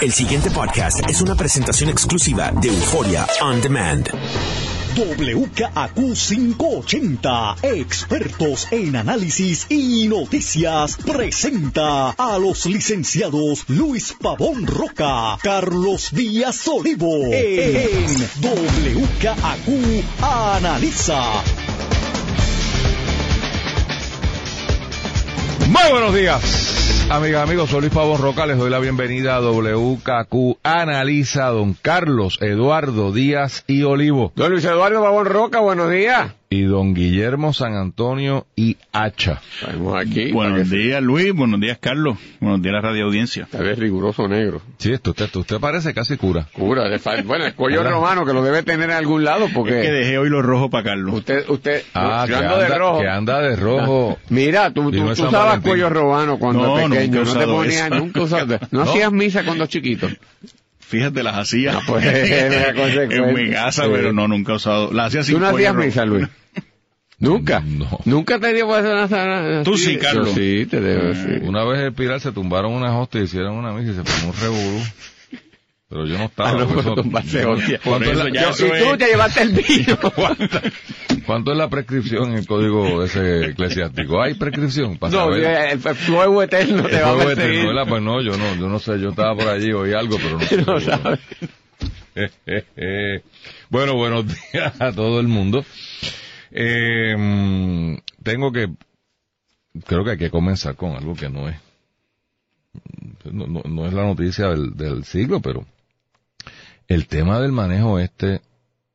El siguiente podcast es una presentación exclusiva de Euforia On Demand. WKAQ 580, expertos en análisis y noticias, presenta a los licenciados Luis Pavón Roca, Carlos Díaz Olivo, en WKAQ Analiza. Muy buenos días, amigas, amigos. Soy Luis Pavón Roca. Les doy la bienvenida a WKQ Analiza Don Carlos Eduardo Díaz y Olivo. Don Luis Eduardo Pavón Roca, buenos días. Y don Guillermo San Antonio y Hacha. Estamos aquí. Buenos días, Luis. Buenos días, Carlos. Buenos días, la radio audiencia. Tal vez riguroso negro. Sí, esto, usted, usted parece casi cura. Cura, de fa- bueno, el cuello romano que lo debe tener en algún lado porque Es que dejé hoy los rojos para Carlos. usted, usted, Ah, yo que ando anda, de rojo. que anda de rojo. Mira, tú, tú, tú usabas cuello romano cuando No, pequeño, no te ponías, nunca usaste, no No. hacías misa cuando chiquito. Fíjate, las hacía Ah, pues, en mi casa, Sí. pero no, nunca he usado. Las hacía sin ¿Tú no hacías misa, Luis? ¿Nunca? No. ¿Nunca te dio por hacer una sana? Tú sí, Carlos. sí, te debo, sí. Una vez el Pilar se tumbaron unas hostias y hicieron una misa y se formó un revolú. Pero yo no estaba. Ah, no, por eso- tumbarse hostia. ¿Cuánto, Por es eso la, ya Yo- eso y tú te llevaste el vino. cuánto es la prescripción en el código ese eclesiástico? ¿Hay prescripción? Para No, saber? el, el fuego eterno te El va a fuego perseguir. eterno, ¿verdad? Pues no, yo no, yo no sé, yo estaba por allí, oí algo, pero no sé. No sabes. bueno, buenos días a todo el mundo. Eh, tengo que, creo que hay que comenzar con algo que no es, no, no- no es la noticia del, del siglo, pero el tema del manejo este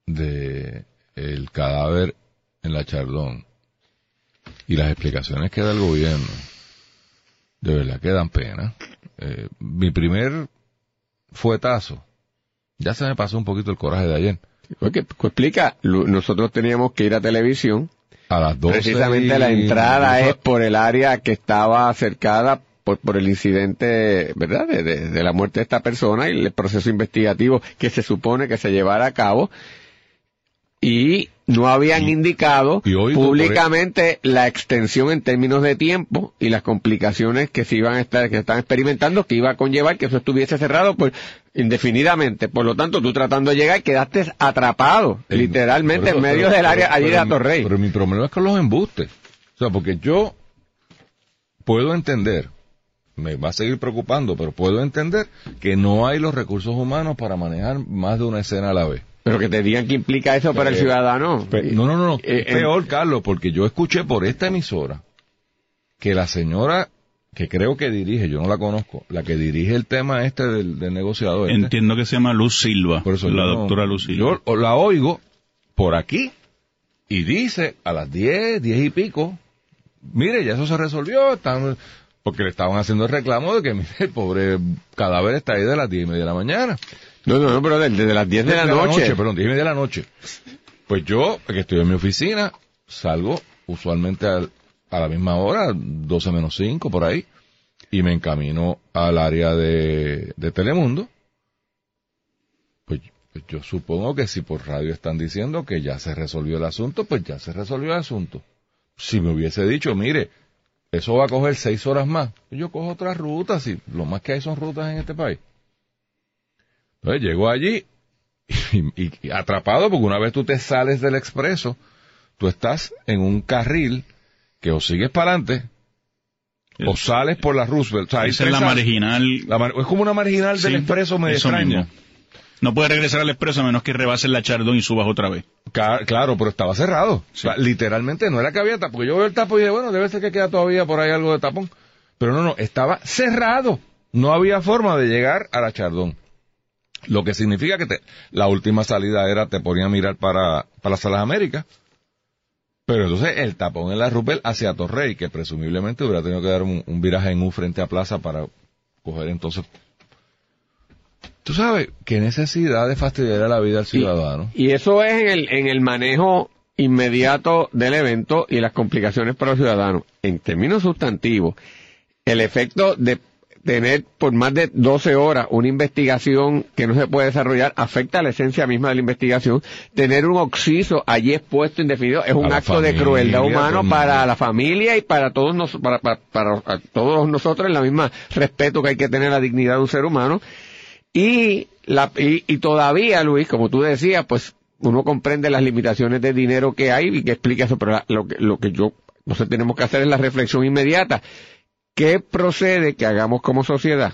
de el cadáver en la Chardón y las explicaciones que da el gobierno, de verdad que dan pena. Eh, mi primer fuetazo, ya se me pasó un poquito el coraje de ayer. Porque, pues, explica, nosotros teníamos que ir a televisión. A las 12 Precisamente y- la entrada es por el área que estaba cercada por, por el incidente, ¿verdad? De, de- de la muerte de esta persona y el proceso investigativo que se supone que se llevara a cabo. Y no habían indicado y por públicamente la extensión en términos de tiempo y las complicaciones que se iban a estar, que están experimentando, que iba a conllevar que eso estuviese cerrado pues indefinidamente. Por lo tanto, tú tratando de llegar quedaste atrapado, literalmente por eso, en medio pero- del área pero- allí de Atorrey. Pero mi problema es con los embustes. O sea, porque yo puedo entender, me va a seguir preocupando, pero puedo entender que no hay los recursos humanos para manejar más de una escena a la vez. Pero que te digan que implica eso para el Eh, ciudadano. No, no, no, no. Eh, es peor, Carlos, porque yo escuché por esta emisora que la señora que creo que dirige, yo no la conozco, la que dirige el tema este del, del negociador. este, Entiendo que se llama Luz Silva. Por eso la no- doctora Luz Silva. Yo la oigo por aquí y dice a las 10, 10 y pico, mire, ya eso se resolvió, están, porque le estaban haciendo el reclamo de que mire, el pobre cadáver está ahí de las 10 y media de la mañana. No, no, no, pero desde, las 10 de la noche. Perdón, 10 y media de la noche. Pues yo, que estoy en mi oficina, salgo usualmente al- a la misma hora, 12 menos 5 por ahí, y me encamino al área de, de Telemundo. Pues, pues yo supongo que si por radio están diciendo que ya se resolvió el asunto, pues ya se resolvió el asunto. Si me hubiese dicho, mire, eso va a coger seis horas más, yo cojo otras rutas y lo más que hay son rutas en este país. Entonces llego allí y, atrapado porque una vez tú te sales del expreso, tú estás en un carril que o sigues para adelante o sales por la Roosevelt. O sea, hay Esa es la marginal. la es como una marginal del Sí, expreso eso extraña. mismo. No puedes regresar al expreso a menos que rebases la Chardón y subas otra vez. Claro, pero estaba cerrado. Literalmente no era que había tapón. Porque yo veo el tapón y dije, bueno, debe ser que queda todavía por ahí algo de tapón. Pero no, no, estaba cerrado. No había forma de llegar a la Chardón. Lo que significa que te, la última salida era, te ponía a mirar para, para las Salas Américas. Pero entonces el tapón en la Rupel hacia Torrey, que presumiblemente hubiera tenido que dar un, un viraje en U frente a Plaza para coger entonces. Tú sabes, qué necesidad de fastidiar a la vida al ciudadano. Y eso es en el, en el manejo inmediato del evento y las complicaciones para los ciudadanos. En términos sustantivos, el efecto de tener por más de 12 horas una investigación que no se puede desarrollar afecta a la esencia misma de la investigación. Tener un occiso allí expuesto indefinido es un acto de crueldad el para la familia y para todos nos, para, para- todos nosotros en la misma respeto que hay que tener a la dignidad de un ser humano. Y, la, y, y todavía, Luis, como tú decías, pues uno comprende las limitaciones de dinero que hay y que explica eso, pero la- lo que, lo que yo, nosotros tenemos que hacer es la reflexión inmediata. ¿Qué procede que hagamos como sociedad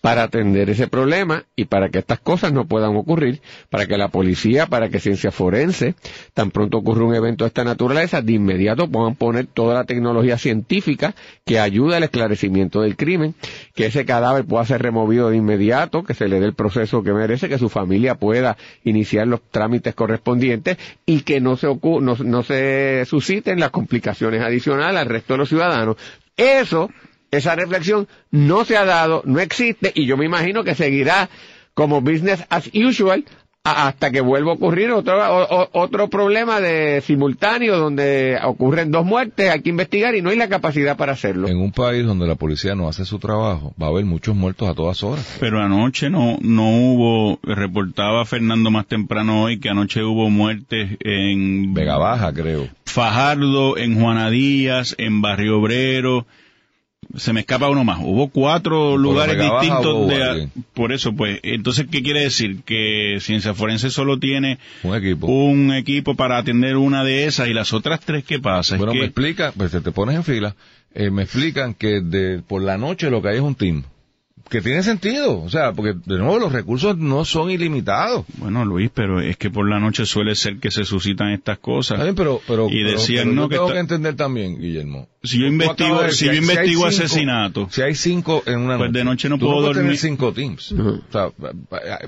para atender ese problema y para que estas cosas no puedan ocurrir, para que la policía, para que ciencia forense, tan pronto ocurre un evento de esta naturaleza, de inmediato puedan poner toda la tecnología científica que ayude al esclarecimiento del crimen, que ese cadáver pueda ser removido de inmediato, que se le dé el proceso que merece, que su familia pueda iniciar los trámites correspondientes y que no se, no, no se susciten las complicaciones adicionales al resto de los ciudadanos. Eso esa reflexión no se ha dado, no existe y yo me imagino que seguirá como business as usual hasta que vuelva a ocurrir otro, o- o- otro problema de simultáneo donde ocurren dos muertes, hay que investigar y no hay la capacidad para hacerlo. En un país donde la policía no hace su trabajo, va a haber muchos muertos a todas horas. Pero anoche no, no hubo, reportaba Fernando más temprano hoy que anoche hubo muertes en Vega Baja, creo. Fajardo, en Juana Díaz, en Barrio Obrero. Se me escapa uno más. Hubo cuatro Por lugares distintos de... Por eso, pues, entonces, ¿qué quiere decir? Que Ciencia Forense solo tiene Un equipo. un equipo para atender una de esas y las otras tres, ¿qué pasa? Es Bueno, que- me explican, pues te, pones en fila, eh, me explican que de, por la noche lo que hay es un team. Que tiene sentido, o sea, porque de nuevo los recursos no son ilimitados. Bueno, Luis, pero es que por la noche suele ser que se suscitan estas cosas. Está bien, pero, pero, Y pero- decían, pero no, yo que tengo está- que entender también, Guillermo. Si yo investigo, de si yo investigo cinco- asesinato, Si hay cinco en una Pues de noche no tú puedo puedes tener dormir. cinco teams. O sea,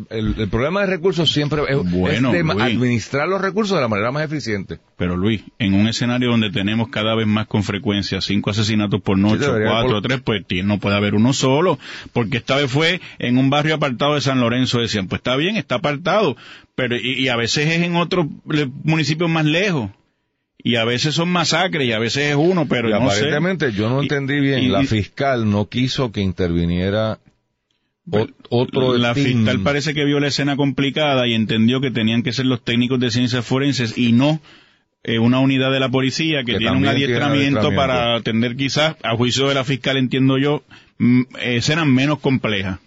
el, el problema de recursos siempre es, Bueno, es de Luis. administrar los recursos de la manera más eficiente. pero Luis, en un escenario donde tenemos cada vez más con frecuencia cinco asesinatos por noche, cuatro por- o tres, pues no puede haber uno solo, porque esta vez fue en un barrio apartado de San Lorenzo, decían, pues está bien, está apartado, pero y, y a veces es en otros municipios más lejos. Y a veces son masacres y a veces es uno, pero y no sé. aparentemente yo no entendí bien. y- la fiscal no quiso que interviniera o- otro la team. fiscal parece que vio la escena complicada y entendió que tenían que ser los técnicos de ciencias forenses y no eh, una unidad de la policía que, Que tiene un tiene adiestramiento, adiestramiento. para atender quizás, a juicio de la fiscal entiendo yo, escenas menos complejas.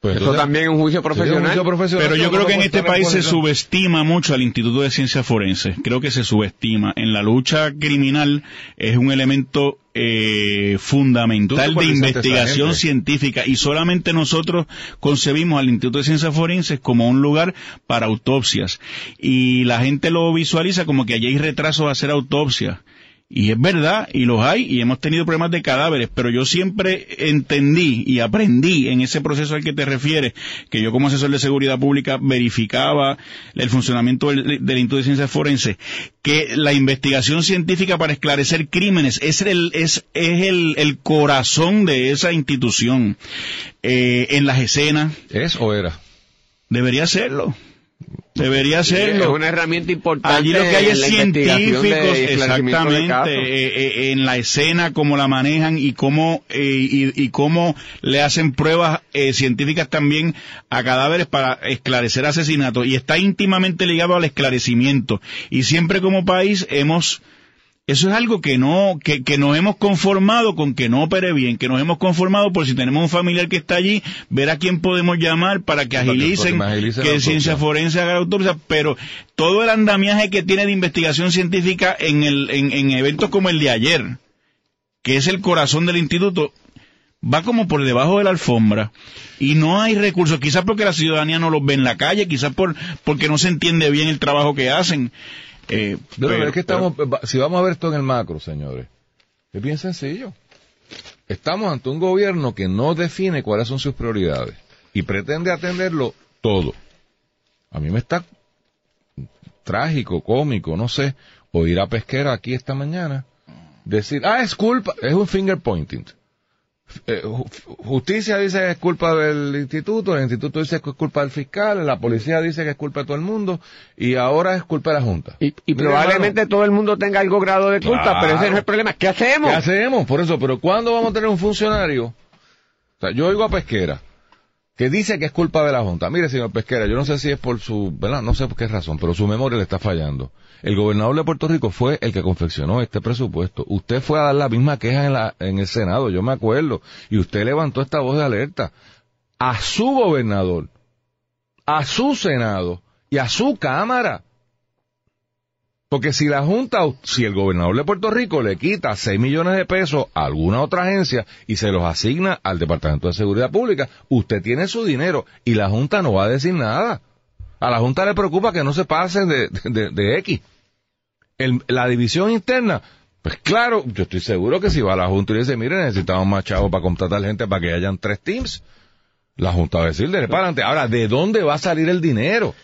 Pues Eso entonces, también es un juicio sí, un profesional. juicio profesional, Pero yo creo que en puede este país se subestima mucho al Instituto de Ciencias Forenses. Creo que se subestima. En la lucha criminal es un elemento eh, fundamental de investigación científica y solamente nosotros concebimos al Instituto de Ciencias Forenses como un lugar para autopsias. Y la gente lo visualiza como que allí hay retrasos a hacer autopsias. Y es verdad, y los hay, y hemos tenido problemas de cadáveres, pero yo siempre entendí y aprendí en ese proceso al que te refieres, que yo como asesor de seguridad pública verificaba el funcionamiento del, del Instituto de Ciencias Forenses, que la investigación científica para esclarecer crímenes es el, es, es el, el corazón de esa institución. Eh, en las escenas, ¿Es o era? debería serlo. Debería Es serlo. una herramienta importante. Allí lo que hay es científicos, de exactamente, eh, eh, en la escena, cómo la manejan y cómo, eh, y, y cómo le hacen pruebas eh, científicas también a cadáveres para esclarecer asesinatos. Y está íntimamente ligado al esclarecimiento. Y siempre como país hemos eso es algo que no, que, que nos hemos conformado con que no opere bien, que nos hemos conformado por si tenemos un familiar que está allí, ver a quién podemos llamar para que agilicen, para que agilicen ciencia forense haga la autopsia, pero todo el andamiaje que tiene de investigación científica en, el, en, en eventos como el de ayer, que es el corazón del instituto, va como por debajo de la alfombra y no hay recursos, quizás porque la ciudadanía no los ve en la calle, quizás por, porque no se entiende bien el trabajo que hacen. Eh, No, pero- es que estamos, si vamos a ver esto en el macro, señores, es bien sencillo. Estamos ante un gobierno que no define cuáles son sus prioridades y pretende atenderlo todo. A mí me está trágico, cómico, no sé, oír a Pesquera aquí esta mañana decir, ah, es culpa, es un finger pointing. Eh, ju- justicia dice que es culpa del instituto, el instituto dice que es culpa del fiscal, la policía dice que es culpa de todo el mundo y ahora es culpa de la Junta. Y, probablemente todo el mundo tenga algo grado de culpa, Claro. pero ese no es el problema. ¿Qué hacemos? ¿Qué hacemos? Por eso, pero ¿cuándo vamos a tener un funcionario? O sea, yo oigo a Pesquera, que dice que es culpa de la Junta. Mire, señor Pesquera, yo no sé si es por su, ¿verdad? No sé por qué razón, pero su memoria le está fallando. El gobernador de Puerto Rico fue el que confeccionó este presupuesto. Usted fue a dar la misma queja en, la, en el Senado, yo me acuerdo, y usted levantó esta voz de alerta. a su gobernador, a su Senado y a su Cámara. Porque si la Junta, si el gobernador de Puerto Rico le quita 6 millones de pesos a alguna otra agencia y se los asigna al Departamento de Seguridad Pública, usted tiene su dinero y la Junta no va a decir nada. A la Junta le preocupa que no se pasen de, X. La división interna, pues claro, yo estoy seguro que si va a la Junta y dice, mire, necesitamos más chavos para contratar gente para que hayan tres teams, la Junta va a decir, de adelante. Ahora, ¿de dónde va a salir el dinero?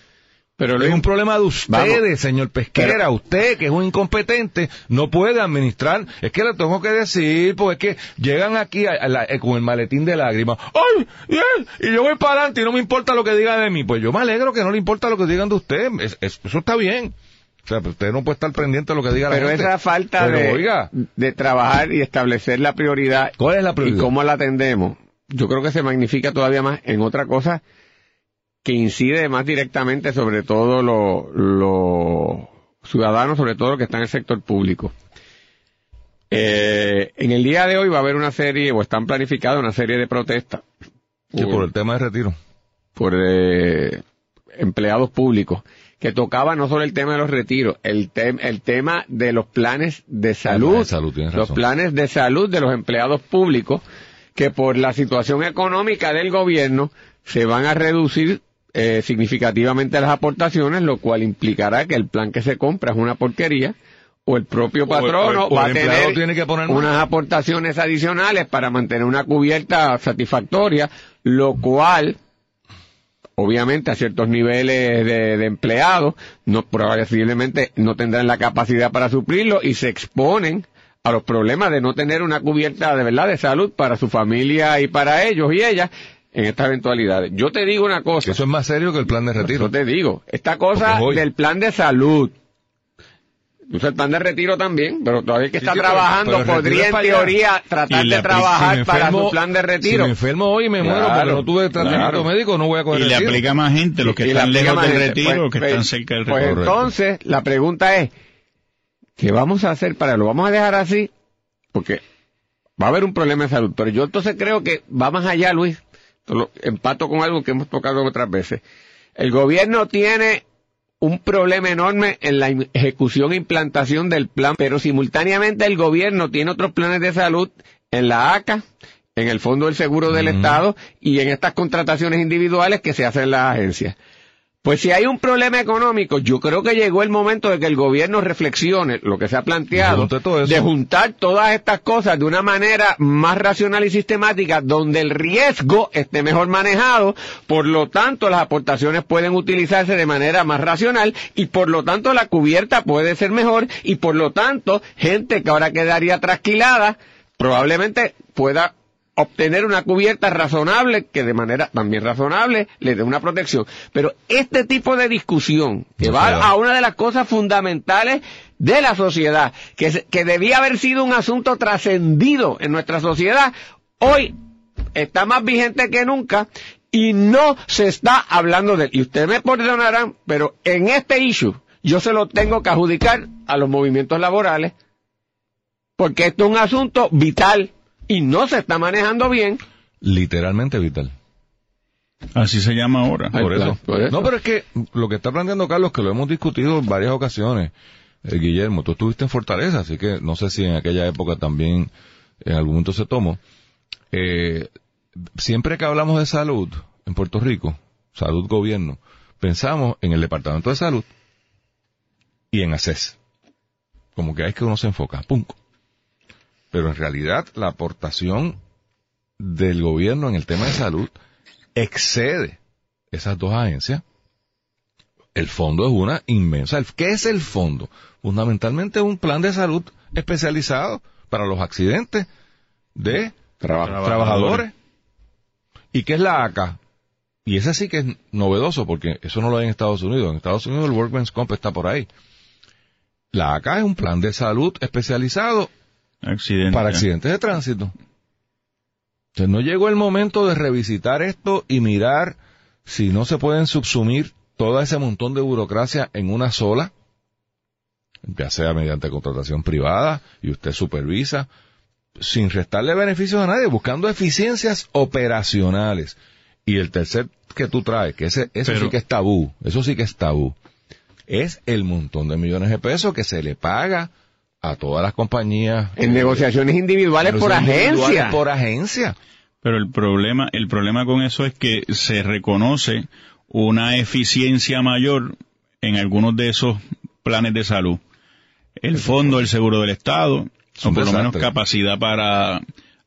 Pero Es un problema de ustedes, Vamos. señor Pesquera. Pero- usted, que es un incompetente, no puede administrar. Es que le tengo que decir, porque es que llegan aquí a- a la- eh, con el maletín de lágrimas. ¡Ay! Y yo voy para adelante y no me importa lo que digan de mí. Pues yo me alegro que no le importa lo que digan de usted. Es- es- eso está bien. O sea, pues usted no puede estar pendiente de lo que diga Pero la gente. esa falta Pero, de, oiga, de trabajar y establecer la prioridad ¿cuál es la prioridad? y cómo la atendemos, yo creo que se magnifica todavía más en otra cosa que incide más directamente sobre todo los ciudadanos, sobre todo los que están en el sector público. Eh, en el día de hoy va a haber una serie, o están planificadas una serie de protestas Sí, por el tema de retiro. por eh, empleados públicos que tocaba no solo el tema de los retiros, el, tem- el tema de los planes de salud, de salud, tienes los razón. planes de salud de los empleados públicos que por la situación económica del gobierno se van a reducir eh, significativamente las aportaciones, lo cual implicará que el plan que se compra es una porquería o el propio O el- patrono o el- o va a tener tiene que poner más. unas aportaciones adicionales para mantener una cubierta satisfactoria, lo cual obviamente a ciertos niveles de, de empleados no probablemente no tendrán la capacidad para suplirlo y se exponen a los problemas de no tener una cubierta de verdad de salud para su familia y para ellos y ellas en estas eventualidades. Yo te digo una cosa, eso es más serio que el plan de retiro. yo te digo, esta cosa del plan de salud, Usa el plan de retiro también, pero todavía el que está sí, pero- trabajando pero retiro podría en teoría tratar de le trabajar Si me para enfermo- su plan de Si retiro. me enfermo hoy y me muero Claro, porque no tuve tratamiento claro. médico, no voy a coger Y le retiro. aplica más gente, los que Y le están lejos del gente. retiro, Pues- los que pues- están cerca del Pues retiro. entonces, la pregunta es, ¿qué vamos a hacer para lo vamos a dejar así? Porque va a haber un problema de salud, pero yo entonces creo que va más allá, Luis. Lo- Empato con algo que hemos tocado otras veces. El gobierno tiene un problema enorme en la ejecución e implantación del plan, pero simultáneamente el gobierno tiene otros planes de salud en la ACA, en el Fondo del Seguro del. Estado y en estas contrataciones individuales que se hacen en las agencias. Pues si hay un problema económico, yo creo que llegó el momento de que el gobierno reflexione lo que se ha planteado, de juntar todas estas cosas de una manera más racional y sistemática, donde el riesgo esté mejor manejado, por lo tanto las aportaciones pueden utilizarse de manera más racional y por lo tanto la cubierta puede ser mejor y por lo tanto gente que ahora quedaría trasquilada probablemente pueda obtener una cubierta razonable que de manera también razonable le dé una protección. Pero este tipo de discusión que va a una de las cosas fundamentales de la sociedad, que, que debía haber sido un asunto trascendido en nuestra sociedad, hoy está más vigente que nunca y no se está hablando de él. Y ustedes me perdonarán, pero en este issue yo se lo tengo que adjudicar a los movimientos laborales, porque esto es un asunto vital y no se está manejando bien. Literalmente vital. Así se llama ahora. Ay, Por claro, eso. por eso. No, pero es que lo que está planteando Carlos, que lo hemos discutido en varias ocasiones, eh, Guillermo, tú estuviste en Fortaleza, así que no sé si en aquella época también en algún momento se tomó. Eh, siempre que hablamos de salud en Puerto Rico, salud gobierno, pensamos en el Departamento de Salud y en ACES. Como que ahí es que uno se enfoca, punto. Pero en realidad la aportación del gobierno en el tema de salud excede esas dos agencias. El fondo es una inmensa. ¿Qué es el fondo? Fundamentalmente un plan de salud especializado para los accidentes de Trabajo. trabajadores. ¿Y qué es la ACA? Y ese sí que es novedoso porque eso no lo hay en Estados Unidos. En Estados Unidos el Workman's Comp está por ahí. La ACA es un plan de salud especializado Accidente. para accidentes de tránsito. Entonces no llegó el momento de revisitar esto y mirar si no se pueden subsumir todo ese montón de burocracia en una sola, ya sea mediante contratación privada y usted supervisa, sin restarle beneficios a nadie, buscando eficiencias operacionales. Y el tercer que tú traes, que ese, eso Pero- sí que es tabú, eso sí que es tabú, es el montón de millones de pesos que se le paga a todas las compañías. En eh, negociaciones individuales por individuales agencia. Por agencia. Pero el problema, el problema con eso es que se reconoce una eficiencia mayor en algunos de esos planes de salud. El fondo del seguro del Estado, Son o por lo menos capacidad para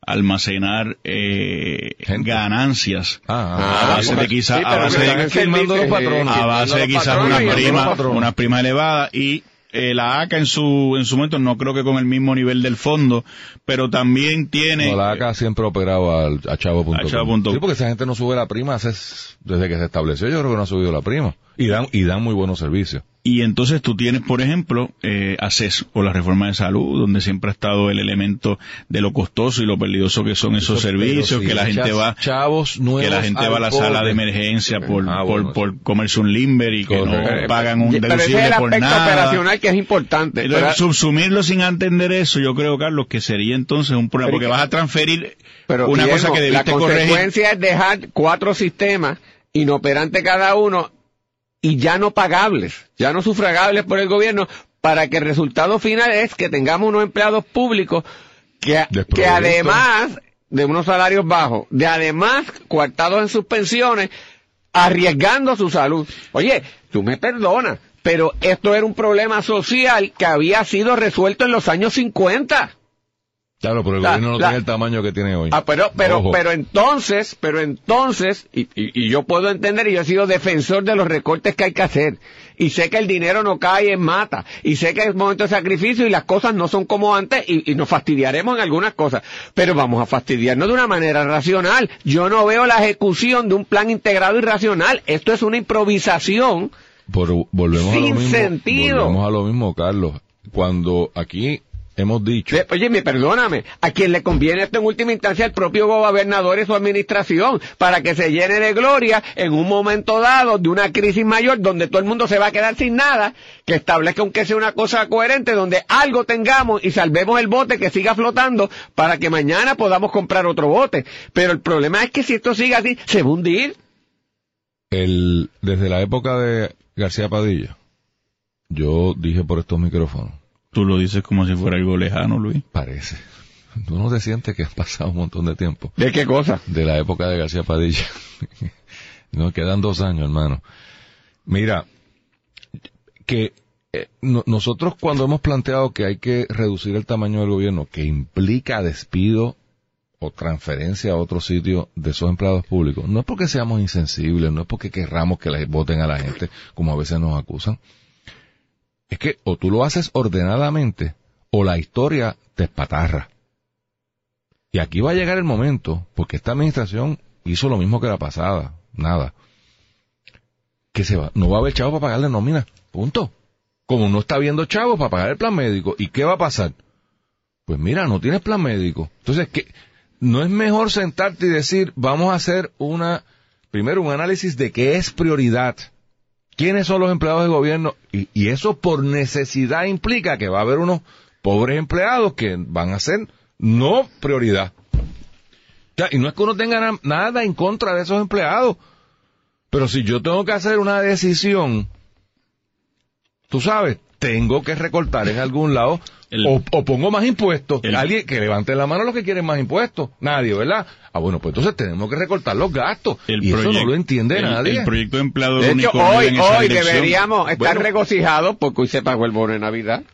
almacenar eh, ganancias Ah, a base de quizás Sí, a base de, están firmando los servicios, patrones. a base de los quizás primas patrones. unas primas elevadas y eh, la ACA en su en su momento no creo que con el mismo nivel del fondo pero también tiene No, la ACA siempre ha operado al, a chavo.com. A chavo.com. Sí, porque esa gente no sube la prima hace, desde que se estableció, yo creo que no ha subido la prima. Y dan, y dan muy buenos servicios. Y entonces tú tienes, por ejemplo, eh, ACES o la reforma de salud, donde siempre ha estado el elemento de lo costoso y lo peligroso que son esos Eso- servicios, pero si que la gente va, Chavos que la gente va a la al sala pobre. de emergencia por, Ah, por, bueno, por comerse un limber y que Correcto. no pagan un Pero ese es deducible el por aspecto nada. operacional que es importante. Entonces, Pero- subsumirlo sin entender eso, yo creo, Carlos, que sería entonces un problema, Pero porque que- vas a transferir Pero una Guillermo, cosa que debiste la corregir. consecuencia es dejar cuatro sistemas inoperantes cada uno y ya no pagables, ya no sufragables por el gobierno, para que el resultado final es que tengamos unos empleados públicos que, que además de unos salarios bajos, de además coartados en sus pensiones, arriesgando su salud. Oye, tú me perdonas, pero esto era un problema social que había sido resuelto en los años 50. Claro, pero el La- gobierno no la- tiene el tamaño que tiene hoy. Ah, pero, pero, Ojo. pero entonces, pero entonces, y, y- y yo puedo entender, y yo he sido defensor de los recortes que hay que hacer, y sé que el dinero no cae en mata, y sé que es momento de sacrificio y las cosas no son como antes, y, y nos fastidiaremos en algunas cosas, pero vamos a fastidiarnos de una manera racional. Yo no veo la ejecución de un plan integrado y racional. Esto es una improvisación. Por- volvemos a Sin lo mismo. sentido. Volvemos a lo mismo, Carlos. Cuando aquí hemos dicho, Oye, me perdóname, a quien le conviene esto en última instancia el propio gobernador y su administración, para que se llene de gloria en un momento dado de una crisis mayor donde todo el mundo se va a quedar sin nada, que establezca aunque sea una cosa coherente, donde algo tengamos y salvemos el bote que siga flotando para que mañana podamos comprar otro bote. Pero el problema es que si esto sigue así, se va a hundir. el, desde la época de García Padilla, yo dije por estos micrófonos, Tú lo dices como si fuera algo lejano, Luis. parece. ¿Tú no te sientes que ha pasado un montón de tiempo? ¿De qué cosa? de la época de García Padilla. Nos quedan dos años, hermano. Mira, que eh, no- nosotros cuando hemos planteado que hay que reducir el tamaño del gobierno, que implica despido o transferencia a otro sitio de esos empleados públicos, no es porque seamos insensibles, no es porque querramos que les voten a la gente, como a veces nos acusan. Es que o tú lo haces ordenadamente o la historia te espatarra. Y aquí va a llegar el momento, porque esta administración hizo lo mismo que la pasada, nada. Que se va, no va a haber chavo para pagarle nómina, punto. Como no está viendo chavos para pagar el plan médico, ¿y qué va a pasar? Pues mira, no tienes plan médico. Entonces, ¿qué? ¿no es mejor sentarte y decir, vamos a hacer una, primero un análisis de qué es prioridad? ¿Quiénes son los empleados del gobierno? Y, eso por necesidad implica que va a haber unos pobres empleados que van a ser no prioridad. Y no es que uno tenga na- nada en contra de esos empleados, pero si yo tengo que hacer una decisión, tú sabes, tengo que recortar en algún lado El- o, o pongo más impuestos. El- Alguien que levante la mano los que quieren más impuestos. Nadie, ¿verdad? Ah, bueno, pues entonces tenemos que recortar los gastos. El y eso no lo entiende el- nadie. El proyecto de empleado De es hecho, único no hoy, en esa hoy dirección. deberíamos estar Bueno. regocijados porque hoy se pagó el bono de Navidad.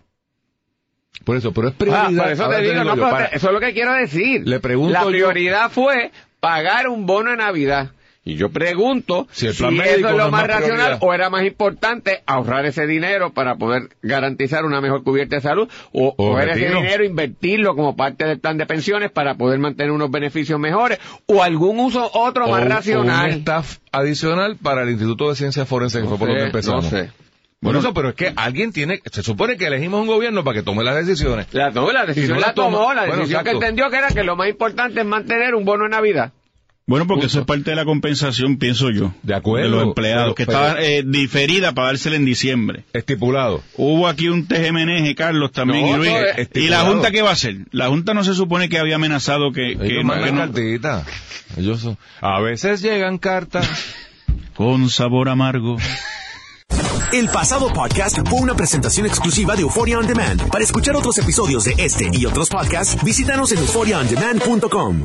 Por eso, pero es Ah, prioridad. por eso te digo, no, yo, para- eso es lo que quiero decir. Le pregunto La yo- prioridad fue pagar un bono de Navidad. Y yo pregunto Si el plan eso médico es no lo es más más racional o era más importante ahorrar ese dinero para poder garantizar una mejor cubierta de salud o, O ese dinero invertirlo como parte del plan de pensiones para poder mantener unos beneficios mejores o algún uso otro o más racional. o un staff adicional para el Instituto de Ciencias Forenses, que fue por No donde sé, empezamos. no sé. Bueno, eso, pero es que alguien tiene, se supone que elegimos un gobierno para que tome las decisiones. La, no, la decisión no la tomó, la Bueno, decisión que exacto. entendió que era que lo más importante es mantener un bono de Navidad. Bueno, porque eso es parte de la compensación, pienso yo. De acuerdo, De los empleados, pero- que pero- estaba eh, diferida para dársela en diciembre. Estipulado. Hubo aquí un TGMNG, Carlos, también. No, y, Luis. ¿Y la. Junta qué va a hacer? La Junta no se supone que había amenazado que... que no- que no- cartitas. Ellos son- a veces llegan cartas. con sabor amargo. El pasado podcast fue una presentación exclusiva de Euphoria On Demand. Para escuchar otros episodios de este y otros podcasts, visítanos en euphoriaondemand.com.